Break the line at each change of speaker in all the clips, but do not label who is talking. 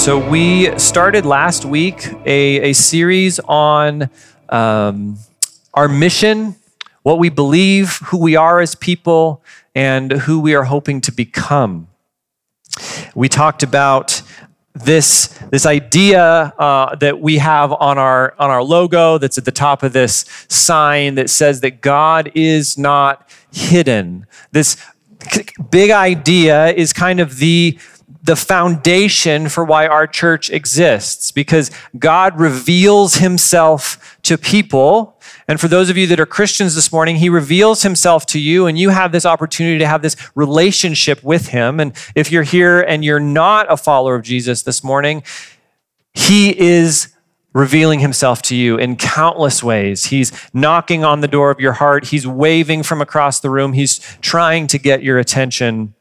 So, we started last week a, a series on um, our mission, what we believe, who we are as people, and who we are hoping to become. We talked about this, this idea uh, that we have on our, on our logo that's at the top of this sign that says that God is not hidden. This big idea is kind of the the foundation for why our church exists because God reveals himself to people. And for those of you that are Christians this morning, he reveals himself to you, and you have this opportunity to have this relationship with him. And if you're here and you're not a follower of Jesus this morning, he is revealing himself to you in countless ways. He's knocking on the door of your heart, he's waving from across the room, he's trying to get your attention.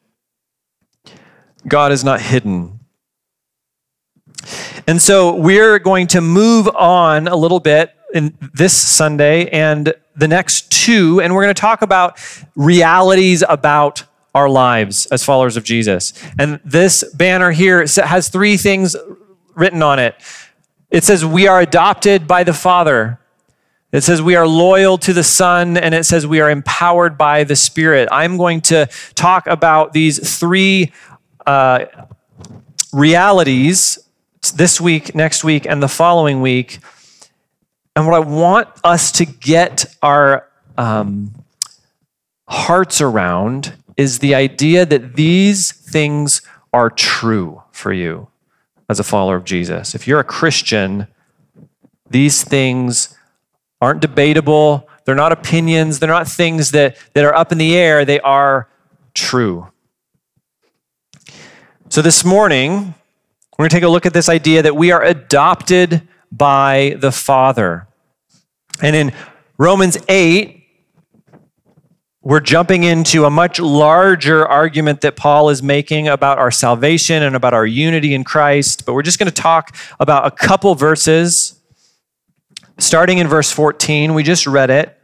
God is not hidden. And so we're going to move on a little bit in this Sunday and the next two, and we're going to talk about realities about our lives as followers of Jesus. And this banner here has three things written on it. It says, We are adopted by the Father. It says we are loyal to the Son, and it says we are empowered by the Spirit. I'm going to talk about these three uh, realities this week, next week, and the following week. And what I want us to get our um, hearts around is the idea that these things are true for you as a follower of Jesus. If you're a Christian, these things aren't debatable. They're not opinions. They're not things that, that are up in the air. They are true. So this morning, we're going to take a look at this idea that we are adopted by the Father. And in Romans 8, we're jumping into a much larger argument that Paul is making about our salvation and about our unity in Christ. But we're just going to talk about a couple verses. Starting in verse 14, we just read it.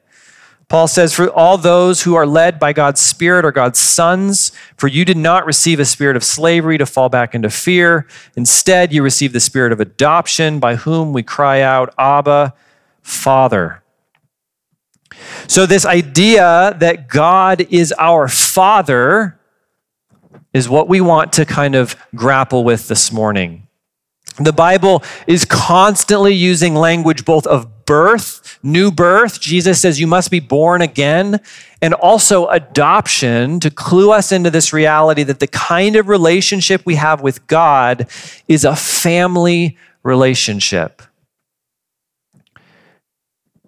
Paul says, For all those who are led by God's Spirit are God's sons. For you did not receive a spirit of slavery to fall back into fear. Instead, you received the spirit of adoption, by whom we cry out, Abba, Father. So, this idea that God is our Father is what we want to kind of grapple with this morning. The Bible is constantly using language both of birth, new birth. Jesus says you must be born again, and also adoption to clue us into this reality that the kind of relationship we have with God is a family relationship.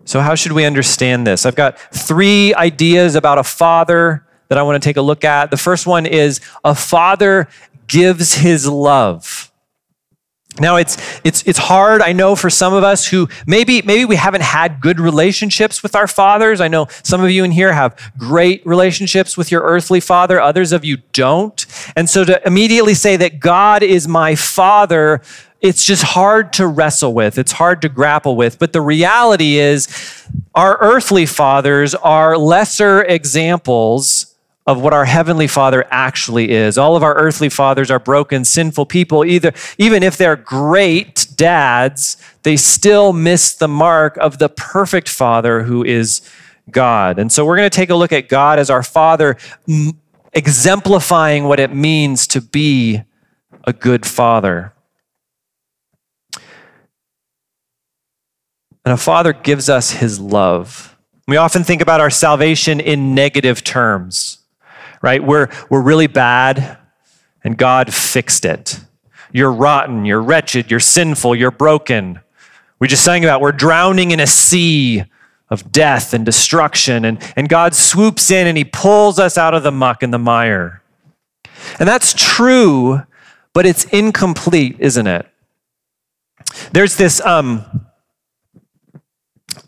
So, how should we understand this? I've got three ideas about a father that I want to take a look at. The first one is a father gives his love. Now it's it's it's hard I know for some of us who maybe maybe we haven't had good relationships with our fathers. I know some of you in here have great relationships with your earthly father, others of you don't. And so to immediately say that God is my father, it's just hard to wrestle with. It's hard to grapple with. But the reality is our earthly fathers are lesser examples of what our heavenly father actually is. All of our earthly fathers are broken, sinful people. Either, even if they're great dads, they still miss the mark of the perfect father who is God. And so we're going to take a look at God as our father, exemplifying what it means to be a good father. And a father gives us his love. We often think about our salvation in negative terms right? We're, we're really bad, and God fixed it. You're rotten, you're wretched, you're sinful, you're broken. We just sang about we're drowning in a sea of death and destruction, and, and God swoops in and He pulls us out of the muck and the mire. And that's true, but it's incomplete, isn't it? There's this um,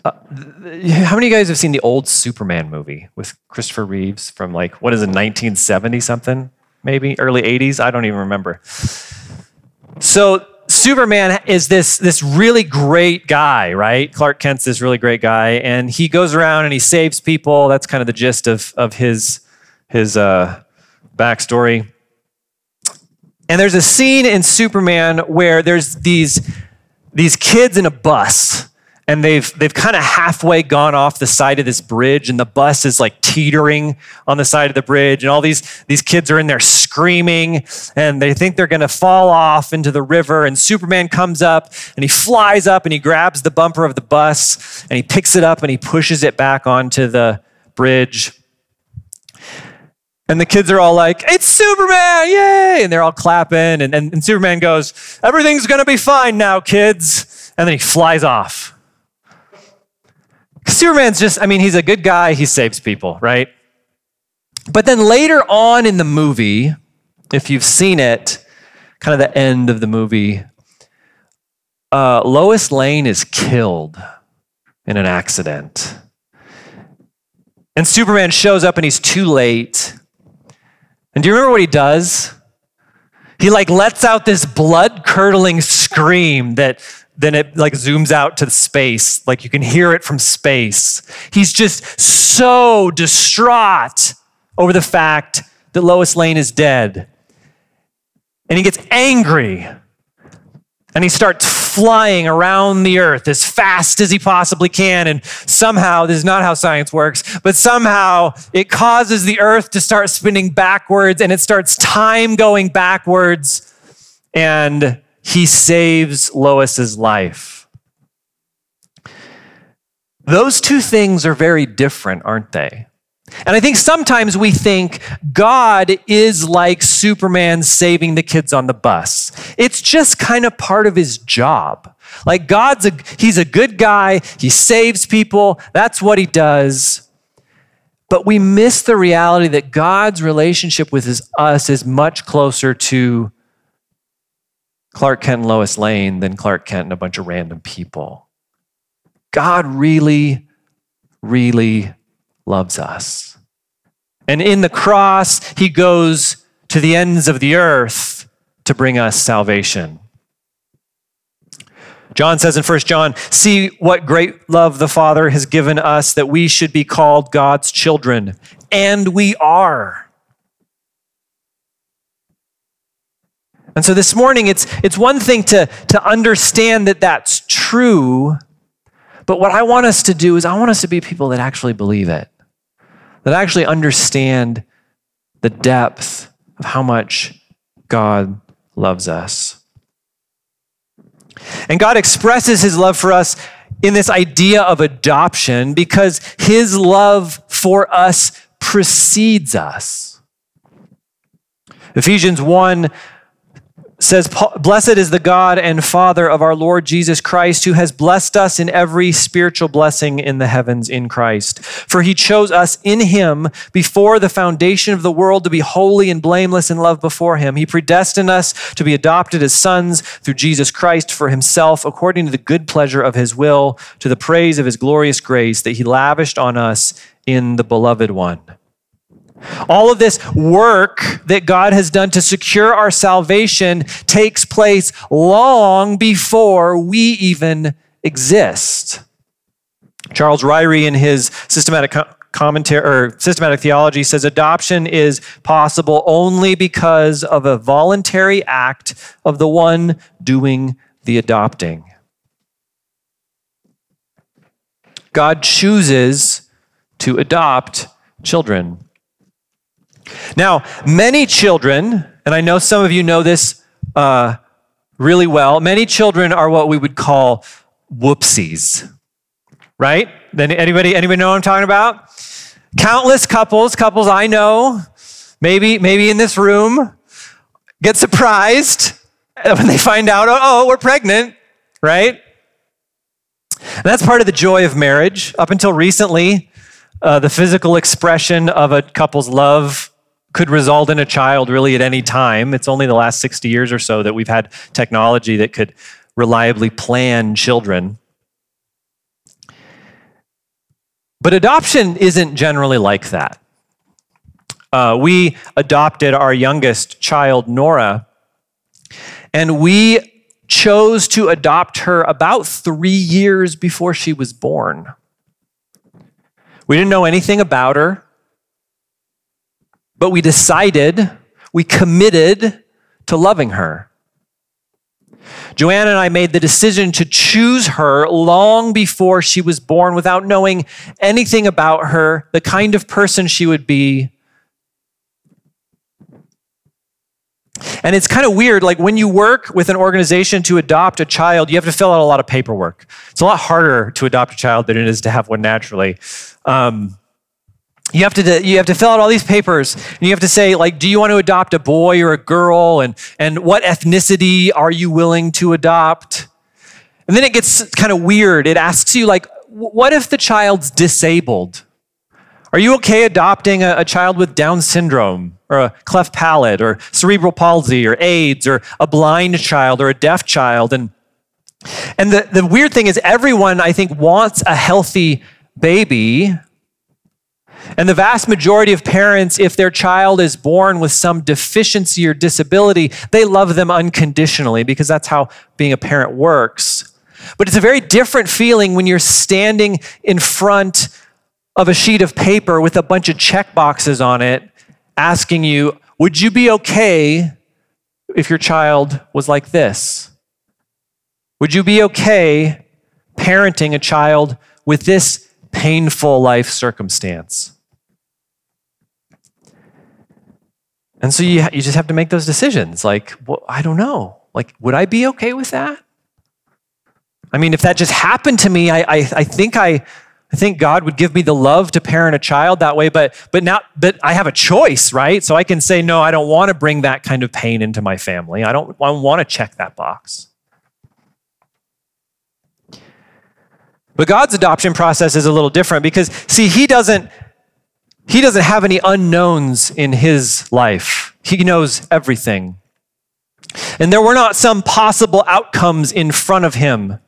uh, how many of you guys have seen the old Superman movie with Christopher Reeves from like, what is it, 1970 something? Maybe early 80s? I don't even remember. So, Superman is this, this really great guy, right? Clark Kent's this really great guy, and he goes around and he saves people. That's kind of the gist of, of his, his uh, backstory. And there's a scene in Superman where there's these, these kids in a bus and they've they've kind of halfway gone off the side of this bridge and the bus is like teetering on the side of the bridge and all these these kids are in there screaming and they think they're going to fall off into the river and superman comes up and he flies up and he grabs the bumper of the bus and he picks it up and he pushes it back onto the bridge and the kids are all like, it's Superman, yay! And they're all clapping. And, and, and Superman goes, everything's gonna be fine now, kids. And then he flies off. Superman's just, I mean, he's a good guy, he saves people, right? But then later on in the movie, if you've seen it, kind of the end of the movie, uh, Lois Lane is killed in an accident. And Superman shows up and he's too late. And do you remember what he does? He like lets out this blood curdling scream that then it like zooms out to space. Like you can hear it from space. He's just so distraught over the fact that Lois Lane is dead. And he gets angry and he starts flying around the earth as fast as he possibly can. And somehow, this is not how science works, but somehow it causes the earth to start spinning backwards and it starts time going backwards. And he saves Lois's life. Those two things are very different, aren't they? And I think sometimes we think God is like Superman saving the kids on the bus. It's just kind of part of his job. Like God's a he's a good guy, he saves people, that's what he does. But we miss the reality that God's relationship with his, us is much closer to Clark Kent and Lois Lane than Clark Kent and a bunch of random people. God really, really loves us. And in the cross, he goes to the ends of the earth to bring us salvation. John says in 1 John, See what great love the Father has given us that we should be called God's children. And we are. And so this morning, it's, it's one thing to, to understand that that's true, but what I want us to do is I want us to be people that actually believe it, that actually understand the depth of how much God loves us. And God expresses his love for us in this idea of adoption because his love for us precedes us. Ephesians 1 says, Blessed is the God and Father of our Lord Jesus Christ, who has blessed us in every spiritual blessing in the heavens in Christ. For he chose us in him before the foundation of the world to be holy and blameless in love before him. He predestined us to be adopted as sons through Jesus Christ for himself, according to the good pleasure of his will, to the praise of his glorious grace that he lavished on us in the beloved one. All of this work that God has done to secure our salvation takes place long before we even exist. Charles Ryrie, in his systematic commentary or systematic theology, says adoption is possible only because of a voluntary act of the one doing the adopting. God chooses to adopt children. Now, many children, and I know some of you know this uh, really well, many children are what we would call whoopsies, right? Anybody, anybody know what I'm talking about? Countless couples, couples I know, maybe, maybe in this room, get surprised when they find out, oh, oh we're pregnant, right? And that's part of the joy of marriage. Up until recently, uh, the physical expression of a couple's love could result in a child really at any time. It's only the last 60 years or so that we've had technology that could reliably plan children. But adoption isn't generally like that. Uh, we adopted our youngest child, Nora, and we chose to adopt her about three years before she was born. We didn't know anything about her. But we decided, we committed to loving her. Joanna and I made the decision to choose her long before she was born without knowing anything about her, the kind of person she would be. And it's kind of weird, like when you work with an organization to adopt a child, you have to fill out a lot of paperwork. It's a lot harder to adopt a child than it is to have one naturally. Um, you have to you have to fill out all these papers and you have to say like do you want to adopt a boy or a girl and and what ethnicity are you willing to adopt? And then it gets kind of weird. It asks you like what if the child's disabled? Are you okay adopting a, a child with down syndrome or a cleft palate or cerebral palsy or aids or a blind child or a deaf child? And and the, the weird thing is everyone i think wants a healthy baby and the vast majority of parents, if their child is born with some deficiency or disability, they love them unconditionally because that's how being a parent works. But it's a very different feeling when you're standing in front of a sheet of paper with a bunch of check boxes on it asking you, Would you be okay if your child was like this? Would you be okay parenting a child with this painful life circumstance? And so you, you just have to make those decisions. Like, well, I don't know. Like, would I be okay with that? I mean, if that just happened to me, I, I, I think I, I think God would give me the love to parent a child that way, but but now but I have a choice, right? So I can say no, I don't want to bring that kind of pain into my family. I don't, I don't want to check that box. But God's adoption process is a little different because see, he doesn't he doesn't have any unknowns in his life, he knows everything. And there were not some possible outcomes in front of him.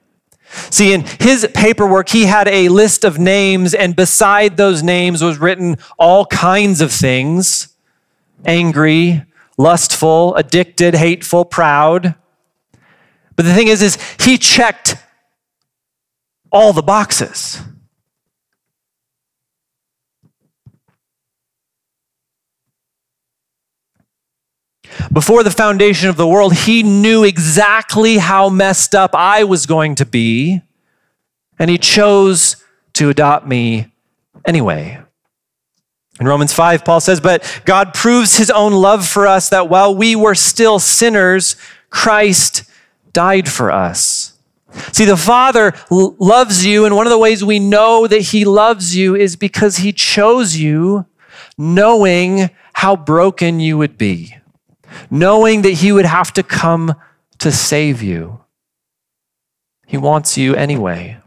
See, in his paperwork, he had a list of names, and beside those names was written all kinds of things angry, lustful, addicted, hateful, proud. But the thing is, is he checked all the boxes. Before the foundation of the world, he knew exactly how messed up I was going to be, and he chose to adopt me anyway. In Romans 5, Paul says, But God proves his own love for us that while we were still sinners, Christ died for us. See, the Father loves you, and one of the ways we know that he loves you is because he chose you knowing how broken you would be knowing that he would have to come to save you. He wants you anyway.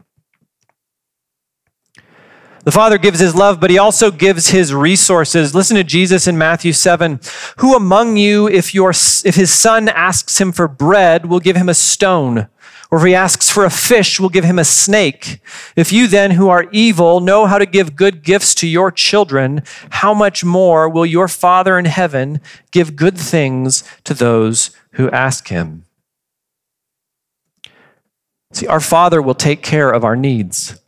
The Father gives his love, but he also gives his resources. Listen to Jesus in Matthew 7. Who among you, if, your, if his son asks him for bread, will give him a stone? Or if he asks for a fish, we'll give him a snake. If you then, who are evil, know how to give good gifts to your children, how much more will your Father in heaven give good things to those who ask him? See, our Father will take care of our needs.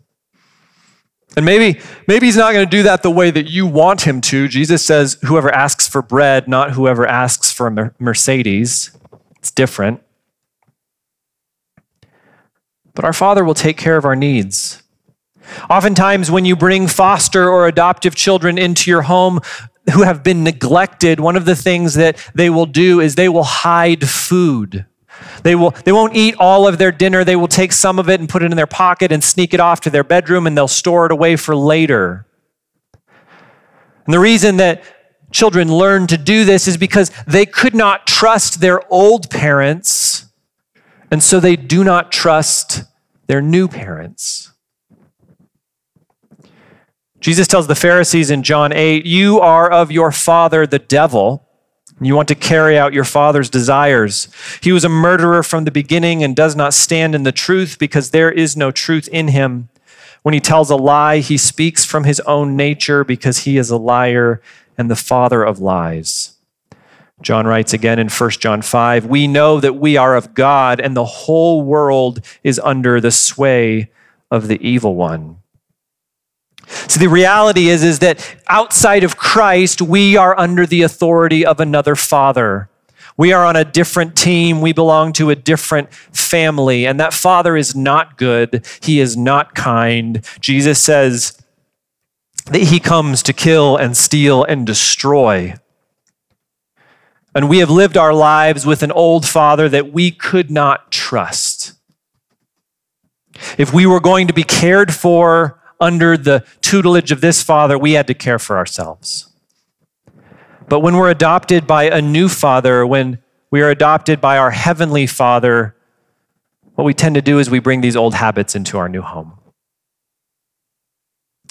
And maybe, maybe he's not going to do that the way that you want him to. Jesus says, whoever asks for bread, not whoever asks for a Mercedes. It's different but our Father will take care of our needs. Oftentimes, when you bring foster or adoptive children into your home who have been neglected, one of the things that they will do is they will hide food. They, will, they won't eat all of their dinner. They will take some of it and put it in their pocket and sneak it off to their bedroom and they'll store it away for later. And the reason that children learn to do this is because they could not trust their old parents and so they do not trust their new parents. Jesus tells the Pharisees in John 8, You are of your father, the devil. You want to carry out your father's desires. He was a murderer from the beginning and does not stand in the truth because there is no truth in him. When he tells a lie, he speaks from his own nature because he is a liar and the father of lies. John writes again in 1 John 5 We know that we are of God, and the whole world is under the sway of the evil one. So the reality is, is that outside of Christ, we are under the authority of another father. We are on a different team. We belong to a different family. And that father is not good. He is not kind. Jesus says that he comes to kill and steal and destroy. And we have lived our lives with an old father that we could not trust. If we were going to be cared for under the tutelage of this father, we had to care for ourselves. But when we're adopted by a new father, when we are adopted by our heavenly father, what we tend to do is we bring these old habits into our new home.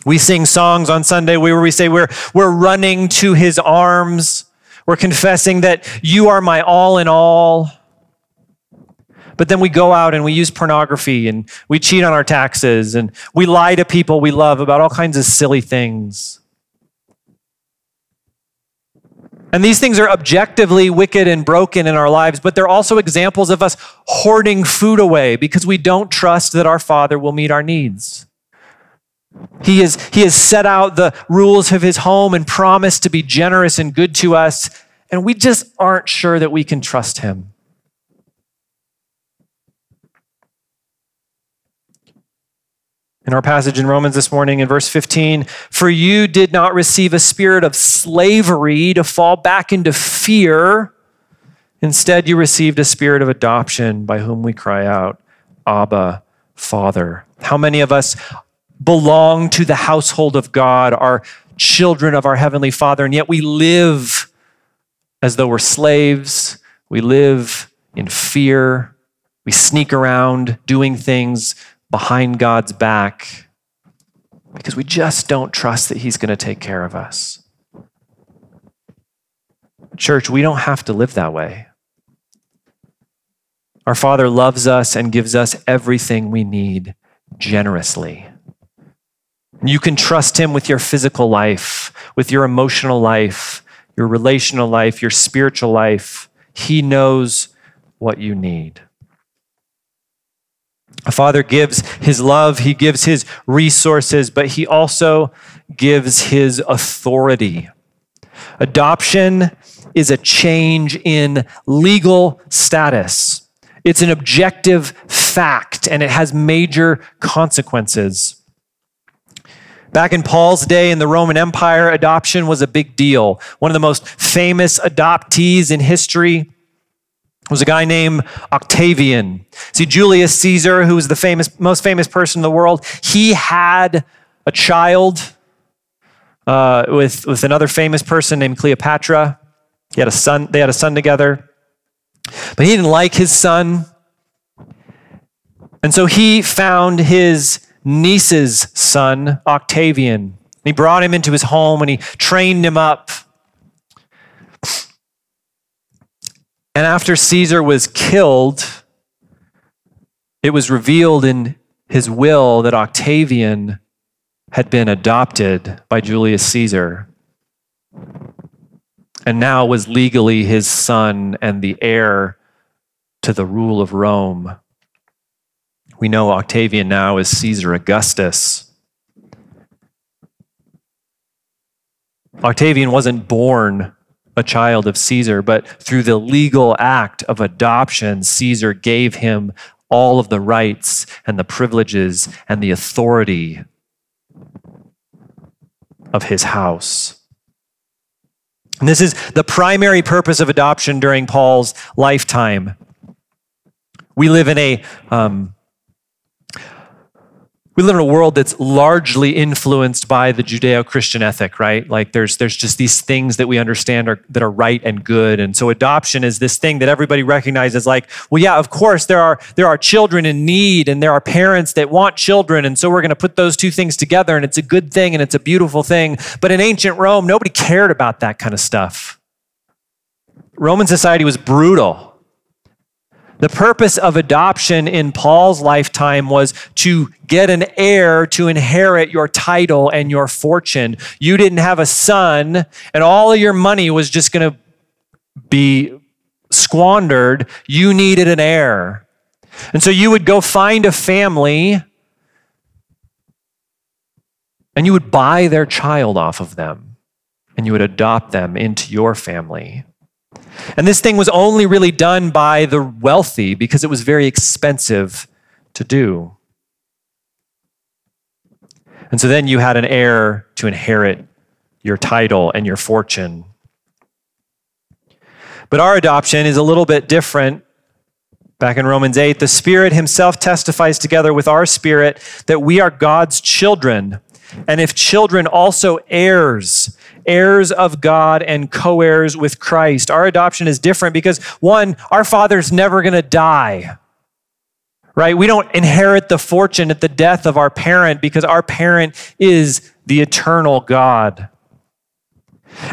We sing songs on Sunday where we say we're, we're running to his arms. We're confessing that you are my all in all. But then we go out and we use pornography and we cheat on our taxes and we lie to people we love about all kinds of silly things. And these things are objectively wicked and broken in our lives, but they're also examples of us hoarding food away because we don't trust that our Father will meet our needs. He, is, he has set out the rules of his home and promised to be generous and good to us, and we just aren't sure that we can trust him. in our passage in Romans this morning in verse 15, for you did not receive a spirit of slavery to fall back into fear. Instead, you received a spirit of adoption by whom we cry out, Abba, Father. How many of us belong to the household of God, are children of our Heavenly Father, and yet we live as though we're slaves? We live in fear. We sneak around doing things behind God's back because we just don't trust that He's going to take care of us. Church, we don't have to live that way. Our Father loves us and gives us everything we need generously. You can trust Him with your physical life, with your emotional life, your relational life, your spiritual life. He knows what you need. A father gives his love, he gives his resources, but he also gives his authority. Adoption is a change in legal status. It's an objective fact and it has major consequences. Back in Paul's day in the Roman Empire, adoption was a big deal. One of the most famous adoptees in history was a guy named Octavian. See, Julius Caesar, who was the famous, most famous person in the world, he had a child uh, with, with another famous person named Cleopatra. He had a son, they had a son together. But he didn't like his son. And so he found his niece's son, Octavian. He brought him into his home and he trained him up And after Caesar was killed, it was revealed in his will that Octavian had been adopted by Julius Caesar and now was legally his son and the heir to the rule of Rome. We know Octavian now is Caesar Augustus. Octavian wasn't born a child of Caesar, but through the legal act of adoption, Caesar gave him all of the rights and the privileges and the authority of his house. And this is the primary purpose of adoption during Paul's lifetime. We live in a um, we live in a world that's largely influenced by the judeo-christian ethic right? Like there's there's just these things that we understand are that are right and good. And so adoption is this thing that everybody recognizes like well yeah of course there are there are children in need and there are parents that want children. And so we're going to put those two things together and it's a good thing and it's a beautiful thing. But in ancient rome nobody cared about that kind of stuff. Roman society was brutal the purpose of adoption in Paul's lifetime was to get an heir to inherit your title and your fortune. You didn't have a son, and all of your money was just going to be squandered. You needed an heir. And so you would go find a family and you would buy their child off of them and you would adopt them into your family. And this thing was only really done by the wealthy because it was very expensive to do. And so then you had an heir to inherit your title and your fortune. But our adoption is a little bit different. Back in Romans 8, the Spirit Himself testifies together with our spirit that we are God's children. And if children, also heirs, heirs of God and co heirs with Christ. Our adoption is different because, one, our father's never going to die, right? We don't inherit the fortune at the death of our parent because our parent is the eternal God.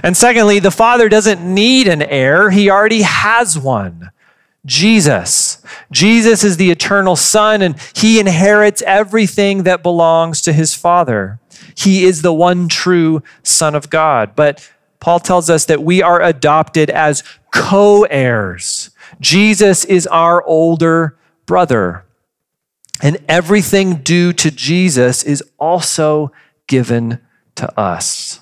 And secondly, the Father doesn't need an heir, He already has one. Jesus. Jesus is the eternal Son, and He inherits everything that belongs to His Father. He is the one true Son of God. But Paul tells us that we are adopted as co heirs. Jesus is our older brother. And everything due to Jesus is also given to us.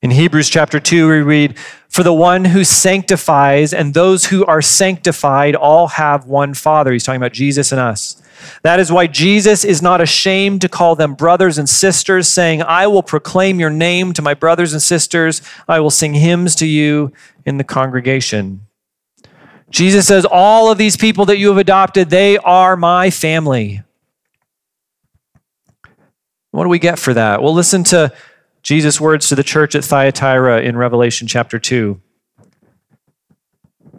In Hebrews chapter 2, we read, For the one who sanctifies and those who are sanctified all have one Father. He's talking about Jesus and us. That is why Jesus is not ashamed to call them brothers and sisters, saying, I will proclaim your name to my brothers and sisters. I will sing hymns to you in the congregation. Jesus says, All of these people that you have adopted, they are my family. What do we get for that? Well, listen to Jesus' words to the church at Thyatira in Revelation chapter 2.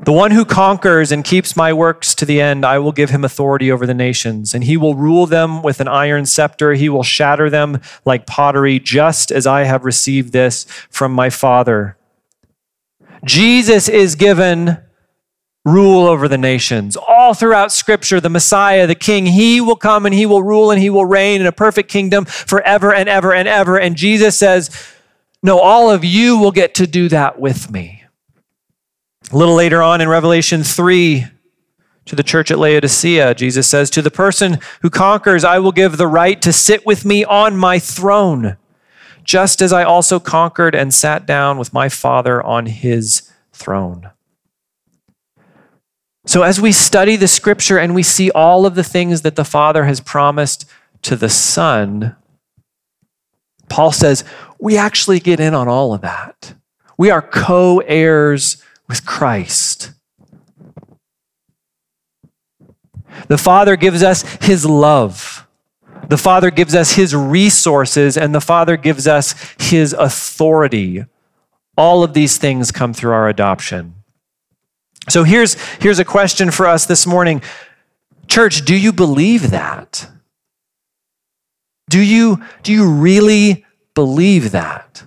The one who conquers and keeps my works to the end, I will give him authority over the nations, and he will rule them with an iron scepter. He will shatter them like pottery, just as I have received this from my Father. Jesus is given rule over the nations. All throughout Scripture, the Messiah, the King, he will come and he will rule and he will reign in a perfect kingdom forever and ever and ever. And Jesus says, No, all of you will get to do that with me. A little later on in Revelation 3, to the church at Laodicea, Jesus says, To the person who conquers, I will give the right to sit with me on my throne, just as I also conquered and sat down with my Father on his throne. So, as we study the scripture and we see all of the things that the Father has promised to the Son, Paul says, we actually get in on all of that. We are co heirs with Christ. The Father gives us His love. The Father gives us His resources, and the Father gives us His authority. All of these things come through our adoption. So here's, here's a question for us this morning. Church, do you believe that? Do you, do you really believe that?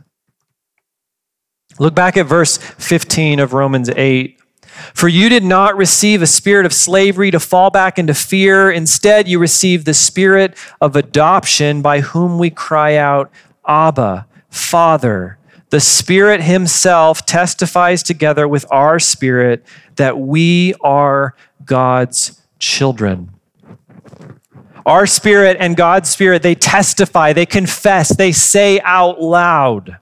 Look back at verse 15 of Romans 8. For you did not receive a spirit of slavery to fall back into fear. Instead, you received the spirit of adoption by whom we cry out, Abba, Father. The Spirit Himself testifies together with our spirit that we are God's children. Our spirit and God's spirit, they testify, they confess, they say out loud.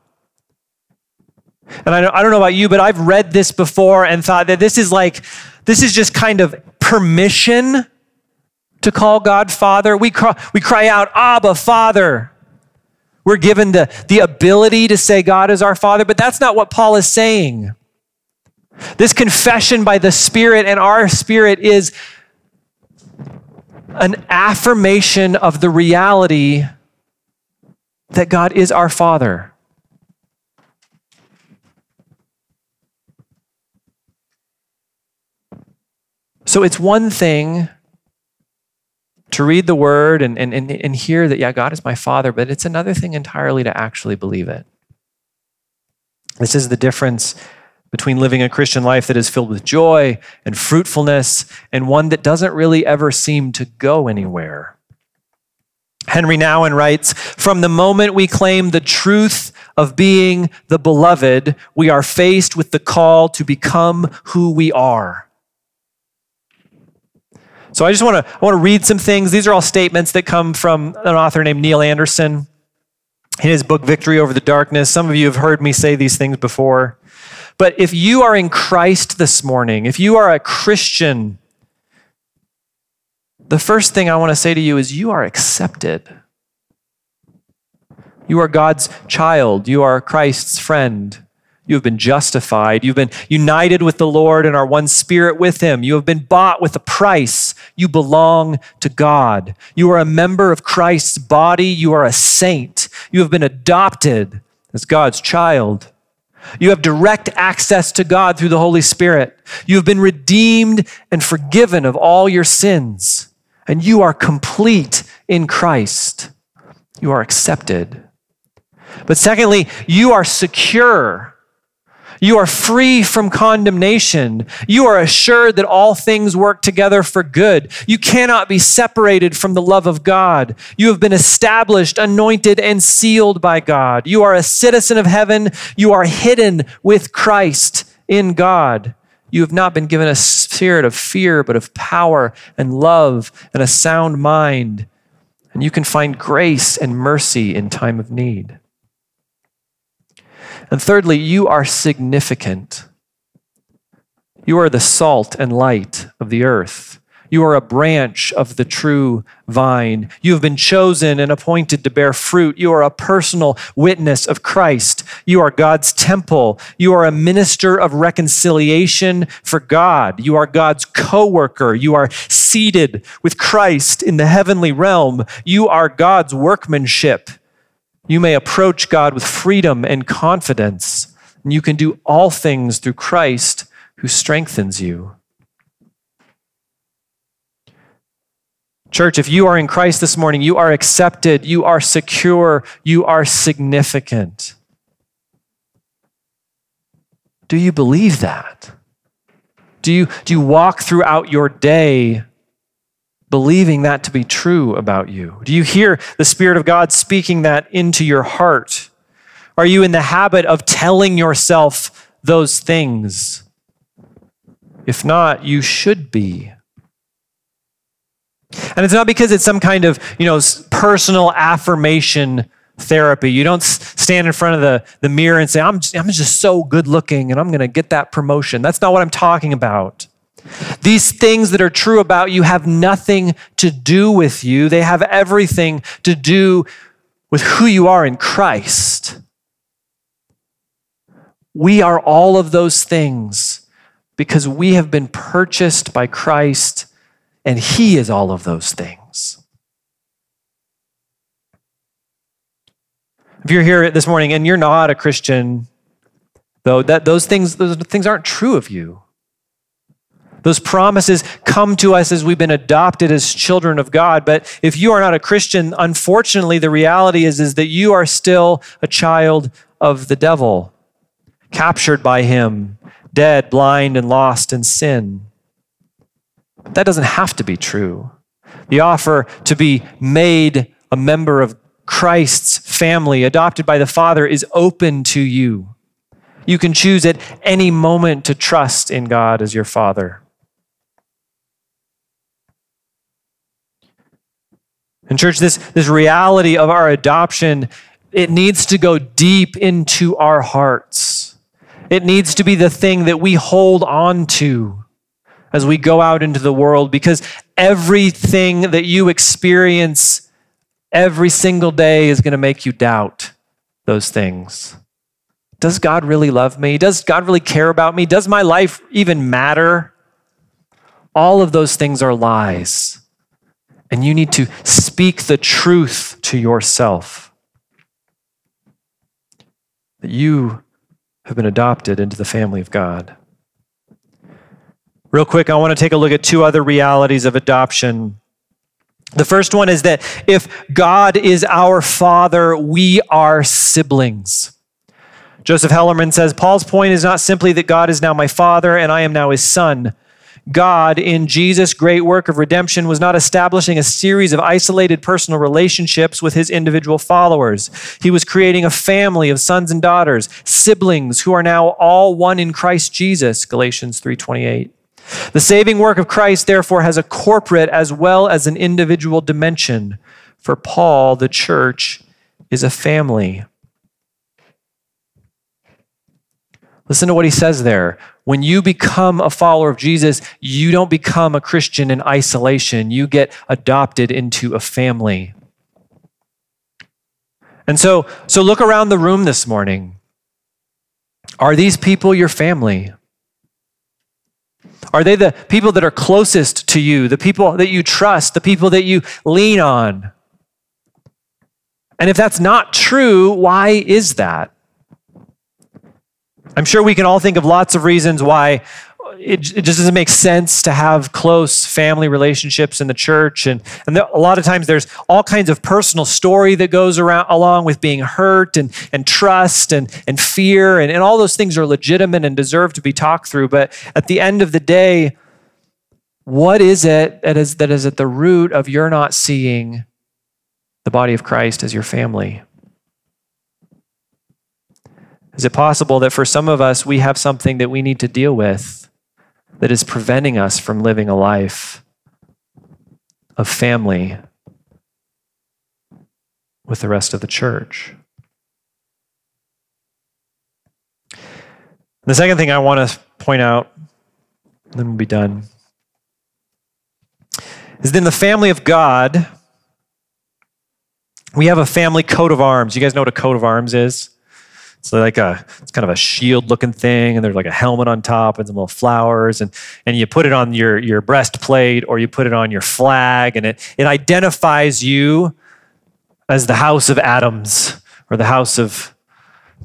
And I don't, I don't know about you, but I've read this before and thought that this is like, this is just kind of permission to call God Father. We cry, we cry out, Abba, Father. We're given the, the ability to say God is our Father, but that's not what Paul is saying. This confession by the Spirit and our spirit is an affirmation of the reality that God is our Father. So it's one thing to read the word and, and, and, and hear that, yeah, God is my Father, but it's another thing entirely to actually believe it. This is the difference between living a Christian life that is filled with joy and fruitfulness and one that doesn't really ever seem to go anywhere. Henry Nouwen writes From the moment we claim the truth of being the beloved, we are faced with the call to become who we are. So I just want to I want to read some things. These are all statements that come from an author named Neil Anderson in his book Victory Over the Darkness. Some of you have heard me say these things before. But if you are in Christ this morning, if you are a Christian, the first thing I want to say to you is you are accepted. You are God's child. You are Christ's friend. You have been justified. You've been united with the Lord and are one spirit with Him. You have been bought with a price. You belong to God. You are a member of Christ's body. You are a saint. You have been adopted as God's child. You have direct access to God through the Holy Spirit. You have been redeemed and forgiven of all your sins. And you are complete in Christ. You are accepted. But secondly, you are secure. You are free from condemnation. You are assured that all things work together for good. You cannot be separated from the love of God. You have been established, anointed, and sealed by God. You are a citizen of heaven. You are hidden with Christ in God. You have not been given a spirit of fear, but of power and love and a sound mind. And you can find grace and mercy in time of need. And thirdly, you are significant. You are the salt and light of the earth. You are a branch of the true vine. You have been chosen and appointed to bear fruit. You are a personal witness of Christ. You are God's temple. You are a minister of reconciliation for God. You are God's co worker. You are seated with Christ in the heavenly realm. You are God's workmanship. You may approach God with freedom and confidence, and you can do all things through Christ who strengthens you. Church, if you are in Christ this morning, you are accepted, you are secure, you are significant. Do you believe that? Do you, do you walk throughout your day believing that to be true about you? Do you hear the Spirit of God speaking that into your heart? Are you in the habit of telling yourself those things? If not, you should be. And it's not because it's some kind of, you know, personal affirmation therapy. You don't stand in front of the, the mirror and say, I'm, I'm just so good looking and I'm going to get that promotion. That's not what I'm talking about. These things that are true about you have nothing to do with you. They have everything to do with who you are in Christ. We are all of those things because we have been purchased by Christ and He is all of those things. If you're here this morning and you're not a Christian, though, that those things, those things aren't true of you. Those promises come to us as we've been adopted as children of God. But if you are not a Christian, unfortunately, the reality is, is that you are still a child of the devil, captured by him, dead, blind, and lost in sin. That doesn't have to be true. The offer to be made a member of Christ's family, adopted by the Father, is open to you. You can choose at any moment to trust in God as your Father. And, church, this, this reality of our adoption, it needs to go deep into our hearts. It needs to be the thing that we hold on to as we go out into the world because everything that you experience every single day is going to make you doubt those things. Does God really love me? Does God really care about me? Does my life even matter? All of those things are lies. And you need to speak the truth to yourself that you have been adopted into the family of God. Real quick, I want to take a look at two other realities of adoption. The first one is that if God is our father, we are siblings. Joseph Hellerman says Paul's point is not simply that God is now my father and I am now his son. God, in Jesus' great work of redemption, was not establishing a series of isolated personal relationships with his individual followers. He was creating a family of sons and daughters, siblings who are now all one in Christ Jesus, Galatians 3:28. The saving work of Christ, therefore, has a corporate as well as an individual dimension. For Paul, the church is a family. Listen to what he says there. When you become a follower of Jesus, you don't become a Christian in isolation. You get adopted into a family. And so, so look around the room this morning. Are these people your family? Are they the people that are closest to you, the people that you trust, the people that you lean on? And if that's not true, why is that? I'm sure we can all think of lots of reasons why it, it just doesn't make sense to have close family relationships in the church. And, and there, a lot of times there's all kinds of personal story that goes around along with being hurt and, and trust and, and fear. And, and all those things are legitimate and deserve to be talked through. But at the end of the day, what is it that is, that is at the root of your not seeing the body of Christ as your family? Is it possible that for some of us, we have something that we need to deal with that is preventing us from living a life of family with the rest of the church? The second thing I want to point out, then we'll be done, is that in the family of God, we have a family coat of arms. You guys know what a coat of arms is? It's like a, it's kind of a shield looking thing, and there's like a helmet on top and some little flowers, and, and you put it on your, your breastplate or you put it on your flag, and it, it identifies you as the house of Adams or the house of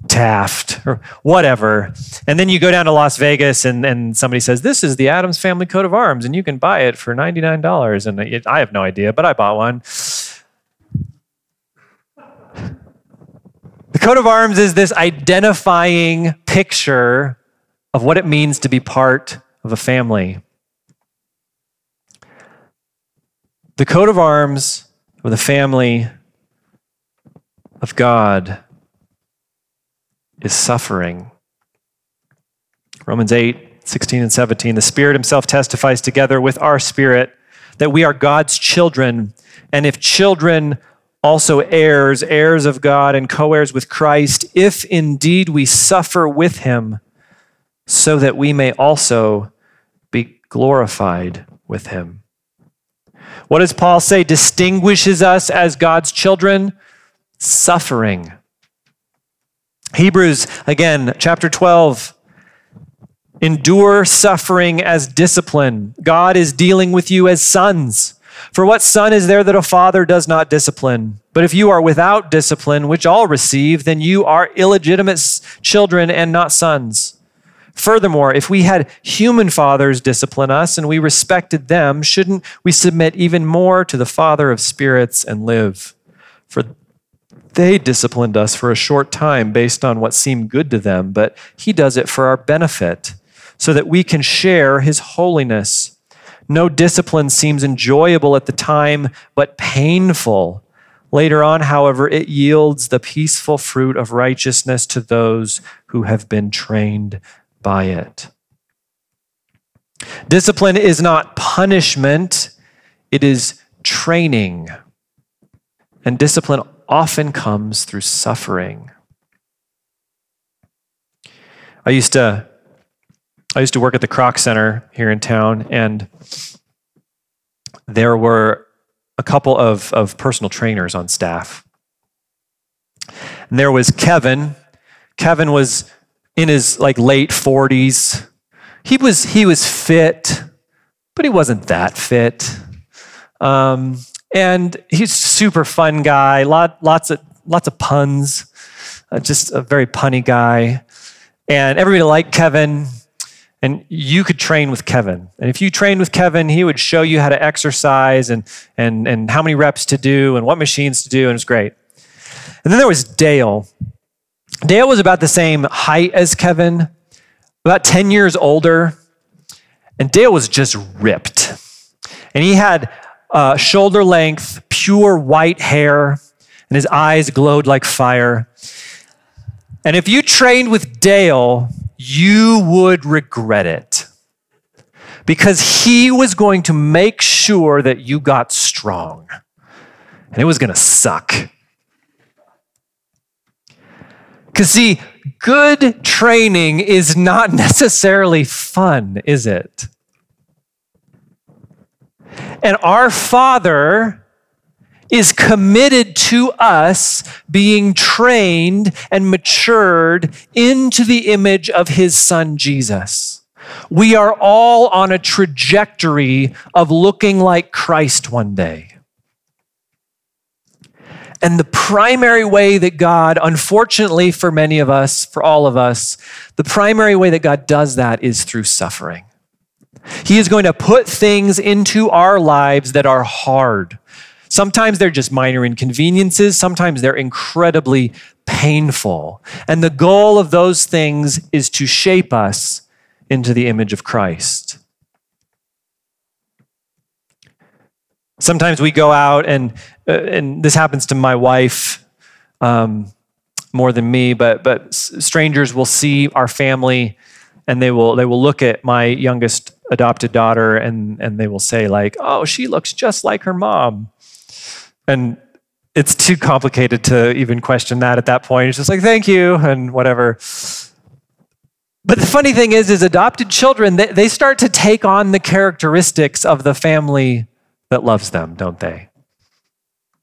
Taft or whatever. And then you go down to Las Vegas and, and somebody says, This is the Adams family coat of arms, and you can buy it for $99. And it, I have no idea, but I bought one. The coat of arms is this identifying picture of what it means to be part of a family. The coat of arms of the family of God is suffering. Romans 8, 16 and 17. The Spirit Himself testifies together with our spirit that we are God's children. And if children, also heirs, heirs of God, and co heirs with Christ, if indeed we suffer with him, so that we may also be glorified with him. What does Paul say distinguishes us as God's children? Suffering. Hebrews, again, chapter 12. Endure suffering as discipline. God is dealing with you as sons. For what son is there that a father does not discipline? But if you are without discipline, which all receive, then you are illegitimate children and not sons. Furthermore, if we had human fathers discipline us and we respected them, shouldn't we submit even more to the Father of spirits and live? For they disciplined us for a short time based on what seemed good to them, but He does it for our benefit, so that we can share His holiness. No discipline seems enjoyable at the time, but painful. Later on, however, it yields the peaceful fruit of righteousness to those who have been trained by it. Discipline is not punishment, it is training. And discipline often comes through suffering. I used to I used to work at the Kroc Center here in town, and there were a couple of, of personal trainers on staff. And there was Kevin. Kevin was in his like late 40s. He was he was fit, but he wasn't that fit. Um, and he's super fun guy. Lot, lots of lots of puns. Uh, just a very punny guy. And everybody liked Kevin. And you could train with Kevin. And if you trained with Kevin, he would show you how to exercise and, and, and how many reps to do and what machines to do, and it was great. And then there was Dale. Dale was about the same height as Kevin, about 10 years older. And Dale was just ripped. And he had uh, shoulder length, pure white hair, and his eyes glowed like fire. And if you trained with Dale, you would regret it because he was going to make sure that you got strong and it was going to suck. Because, see, good training is not necessarily fun, is it? And our Father is committed to us being trained and matured into the image of his son Jesus. We are all on a trajectory of looking like Christ one day. And the primary way that God, unfortunately for many of us, for all of us, the primary way that God does that is through suffering. He is going to put things into our lives that are hard. Sometimes they're just minor inconveniences, sometimes they're incredibly painful. And the goal of those things is to shape us into the image of Christ. Sometimes we go out, and, uh, and this happens to my wife um, more than me, but, but strangers will see our family and they will, they will look at my youngest adopted daughter and, and they will say, like, oh, she looks just like her mom. And it's too complicated to even question that at that point. It's just like, thank you, and whatever. But the funny thing is, is adopted children, they, they start to take on the characteristics of the family that loves them, don't they?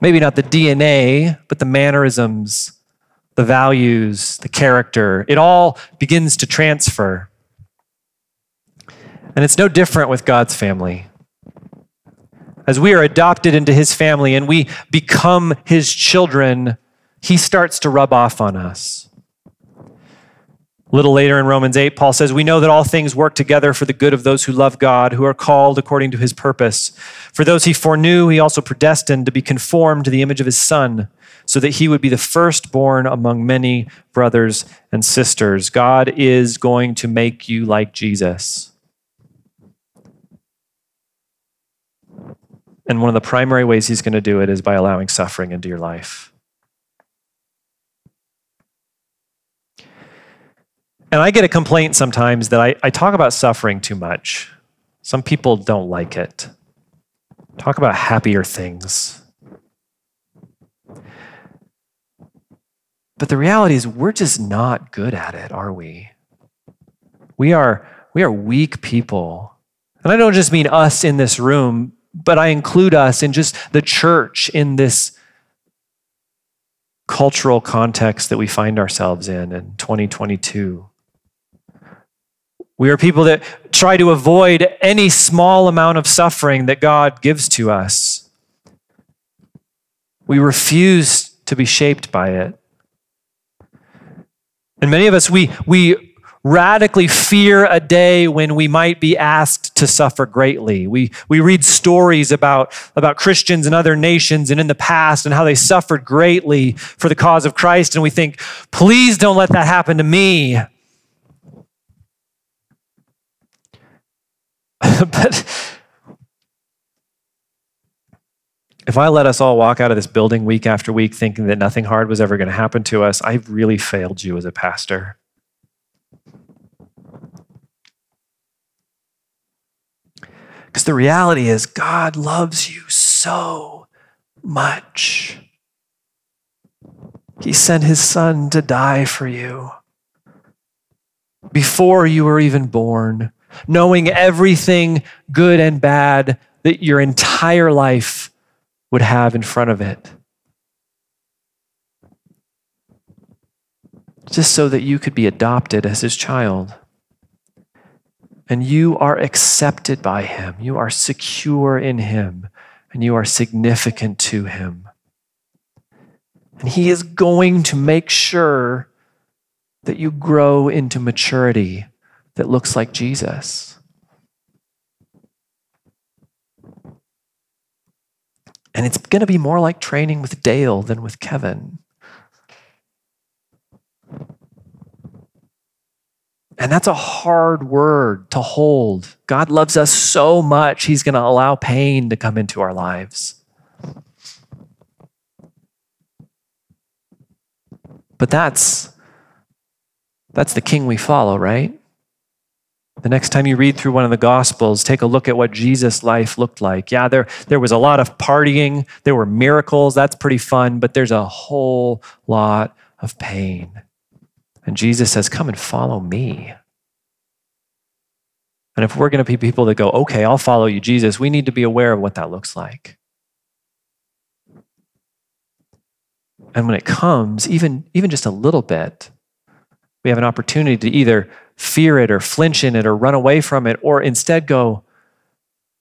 Maybe not the DNA, but the mannerisms, the values, the character. It all begins to transfer. And it's no different with God's family. As we are adopted into his family and we become his children, he starts to rub off on us. A little later in Romans 8, Paul says, We know that all things work together for the good of those who love God, who are called according to his purpose. For those he foreknew, he also predestined to be conformed to the image of his Son, so that he would be the firstborn among many brothers and sisters. God is going to make you like Jesus. And one of the primary ways he's going to do it is by allowing suffering into your life. And I get a complaint sometimes that I, I talk about suffering too much. Some people don't like it. Talk about happier things. But the reality is, we're just not good at it, are we? We are, we are weak people. And I don't just mean us in this room, but I include us in just the church in this cultural context that we find ourselves in in 2022. We are people that try to avoid any small amount of suffering that God gives to us. We refuse to be shaped by it. And many of us, we, we radically fear a day when we might be asked to suffer greatly. We, we read stories about, about Christians in other nations and in the past and how they suffered greatly for the cause of Christ, and we think, please don't let that happen to me. but if I let us all walk out of this building week after week thinking that nothing hard was ever going to happen to us, I've really failed you as a pastor. The reality is, God loves you so much. He sent his son to die for you before you were even born knowing everything good and bad that your entire life would have in front of it. Just so that you could be adopted as his child. And you are accepted by him, you are secure in him, and you are significant to him. And he is going to make sure that you grow into maturity that looks like Jesus. And it's going to be more like training with Dale than with Kevin. And that's a hard word to hold. God loves us so much, He's going to allow pain to come into our lives. But that's that's the king we follow, right? The next time you read through one of the Gospels, take a look at what Jesus' life looked like. Yeah, there, there was a lot of partying, there were miracles, that's pretty fun, but there's a whole lot of pain. And Jesus says, Come and follow me. And if we're going to be people that go, okay, I'll follow you, Jesus, we need to be aware of what that looks like. And when it comes, even, even just a little bit, we have an opportunity to either fear it or flinch in it or run away from it, or instead go,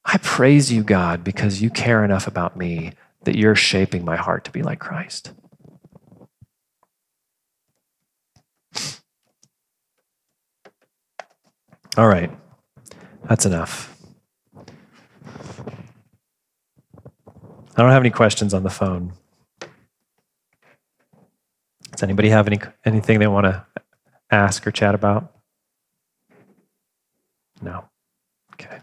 I praise you, God, because you care enough about me that you're shaping my heart to be like Christ. All right. That's enough. I don't have any questions on the phone. Does anybody have any anything they want to ask or chat about? No. Okay.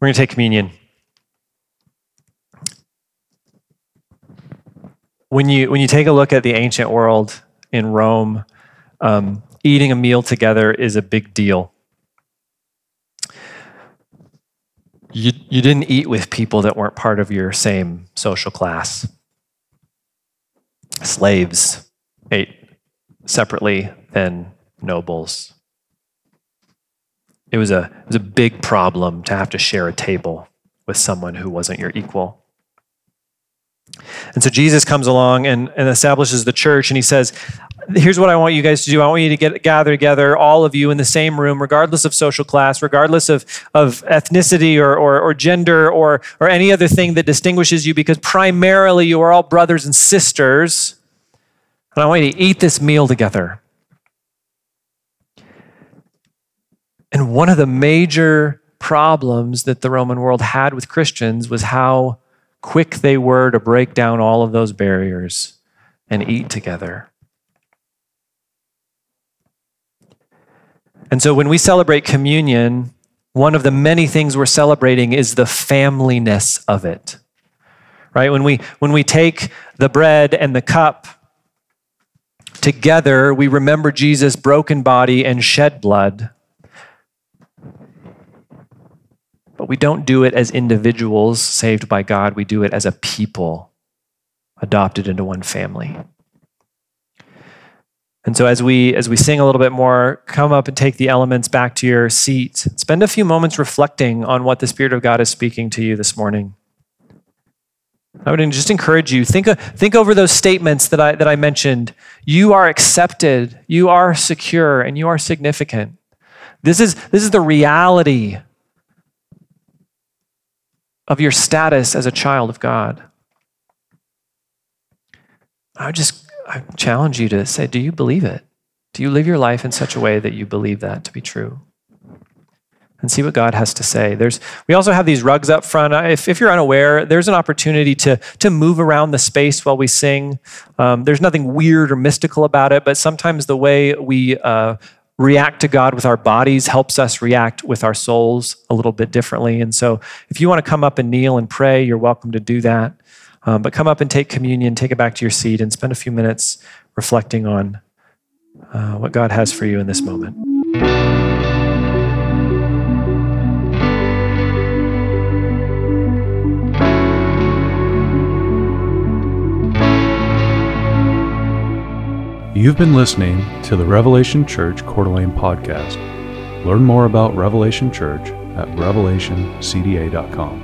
We're going to take communion. When you when you take a look at the ancient world in Rome, um, eating a meal together is a big deal. You, you didn't eat with people that weren't part of your same social class. Slaves ate separately than nobles. It was, a, it was a big problem to have to share a table with someone who wasn't your equal. And so Jesus comes along and, and establishes the church, and he says, here's what I want you guys to do. I want you to get gather together, all of you in the same room, regardless of social class, regardless of, of ethnicity or, or, or gender or, or any other thing that distinguishes you, because primarily you are all brothers and sisters. And I want you to eat this meal together. And one of the major problems that the Roman world had with Christians was how quick they were to break down all of those barriers and eat together. And so when we celebrate communion, one of the many things we're celebrating is the familyness of it. Right? When we when we take the bread and the cup together, we remember Jesus' broken body and shed blood. But we don't do it as individuals saved by God, we do it as a people adopted into one family. And so as we as we sing a little bit more, come up and take the elements back to your seat. Spend a few moments reflecting on what the Spirit of God is speaking to you this morning. I would just encourage you think think over those statements that I that I mentioned. You are accepted, you are secure, and you are significant. This is this is the reality of your status as a child of God. I would just I challenge you to say, do you believe it? Do you live your life in such a way that you believe that to be true? And see what God has to say. There's, we also have these rugs up front. If, if you're unaware, there's an opportunity to, to move around the space while we sing. Um, there's nothing weird or mystical about it, but sometimes the way we uh, react to God with our bodies helps us react with our souls a little bit differently. And so if you want to come up and kneel and pray, you're welcome to do that. Um, but come up and take communion, take it back to your seat, and spend a few minutes reflecting on uh, what God has for you in this moment.
You've been listening to the Revelation Church Coeur d'Alene podcast. Learn more about Revelation Church at revelationcda.com.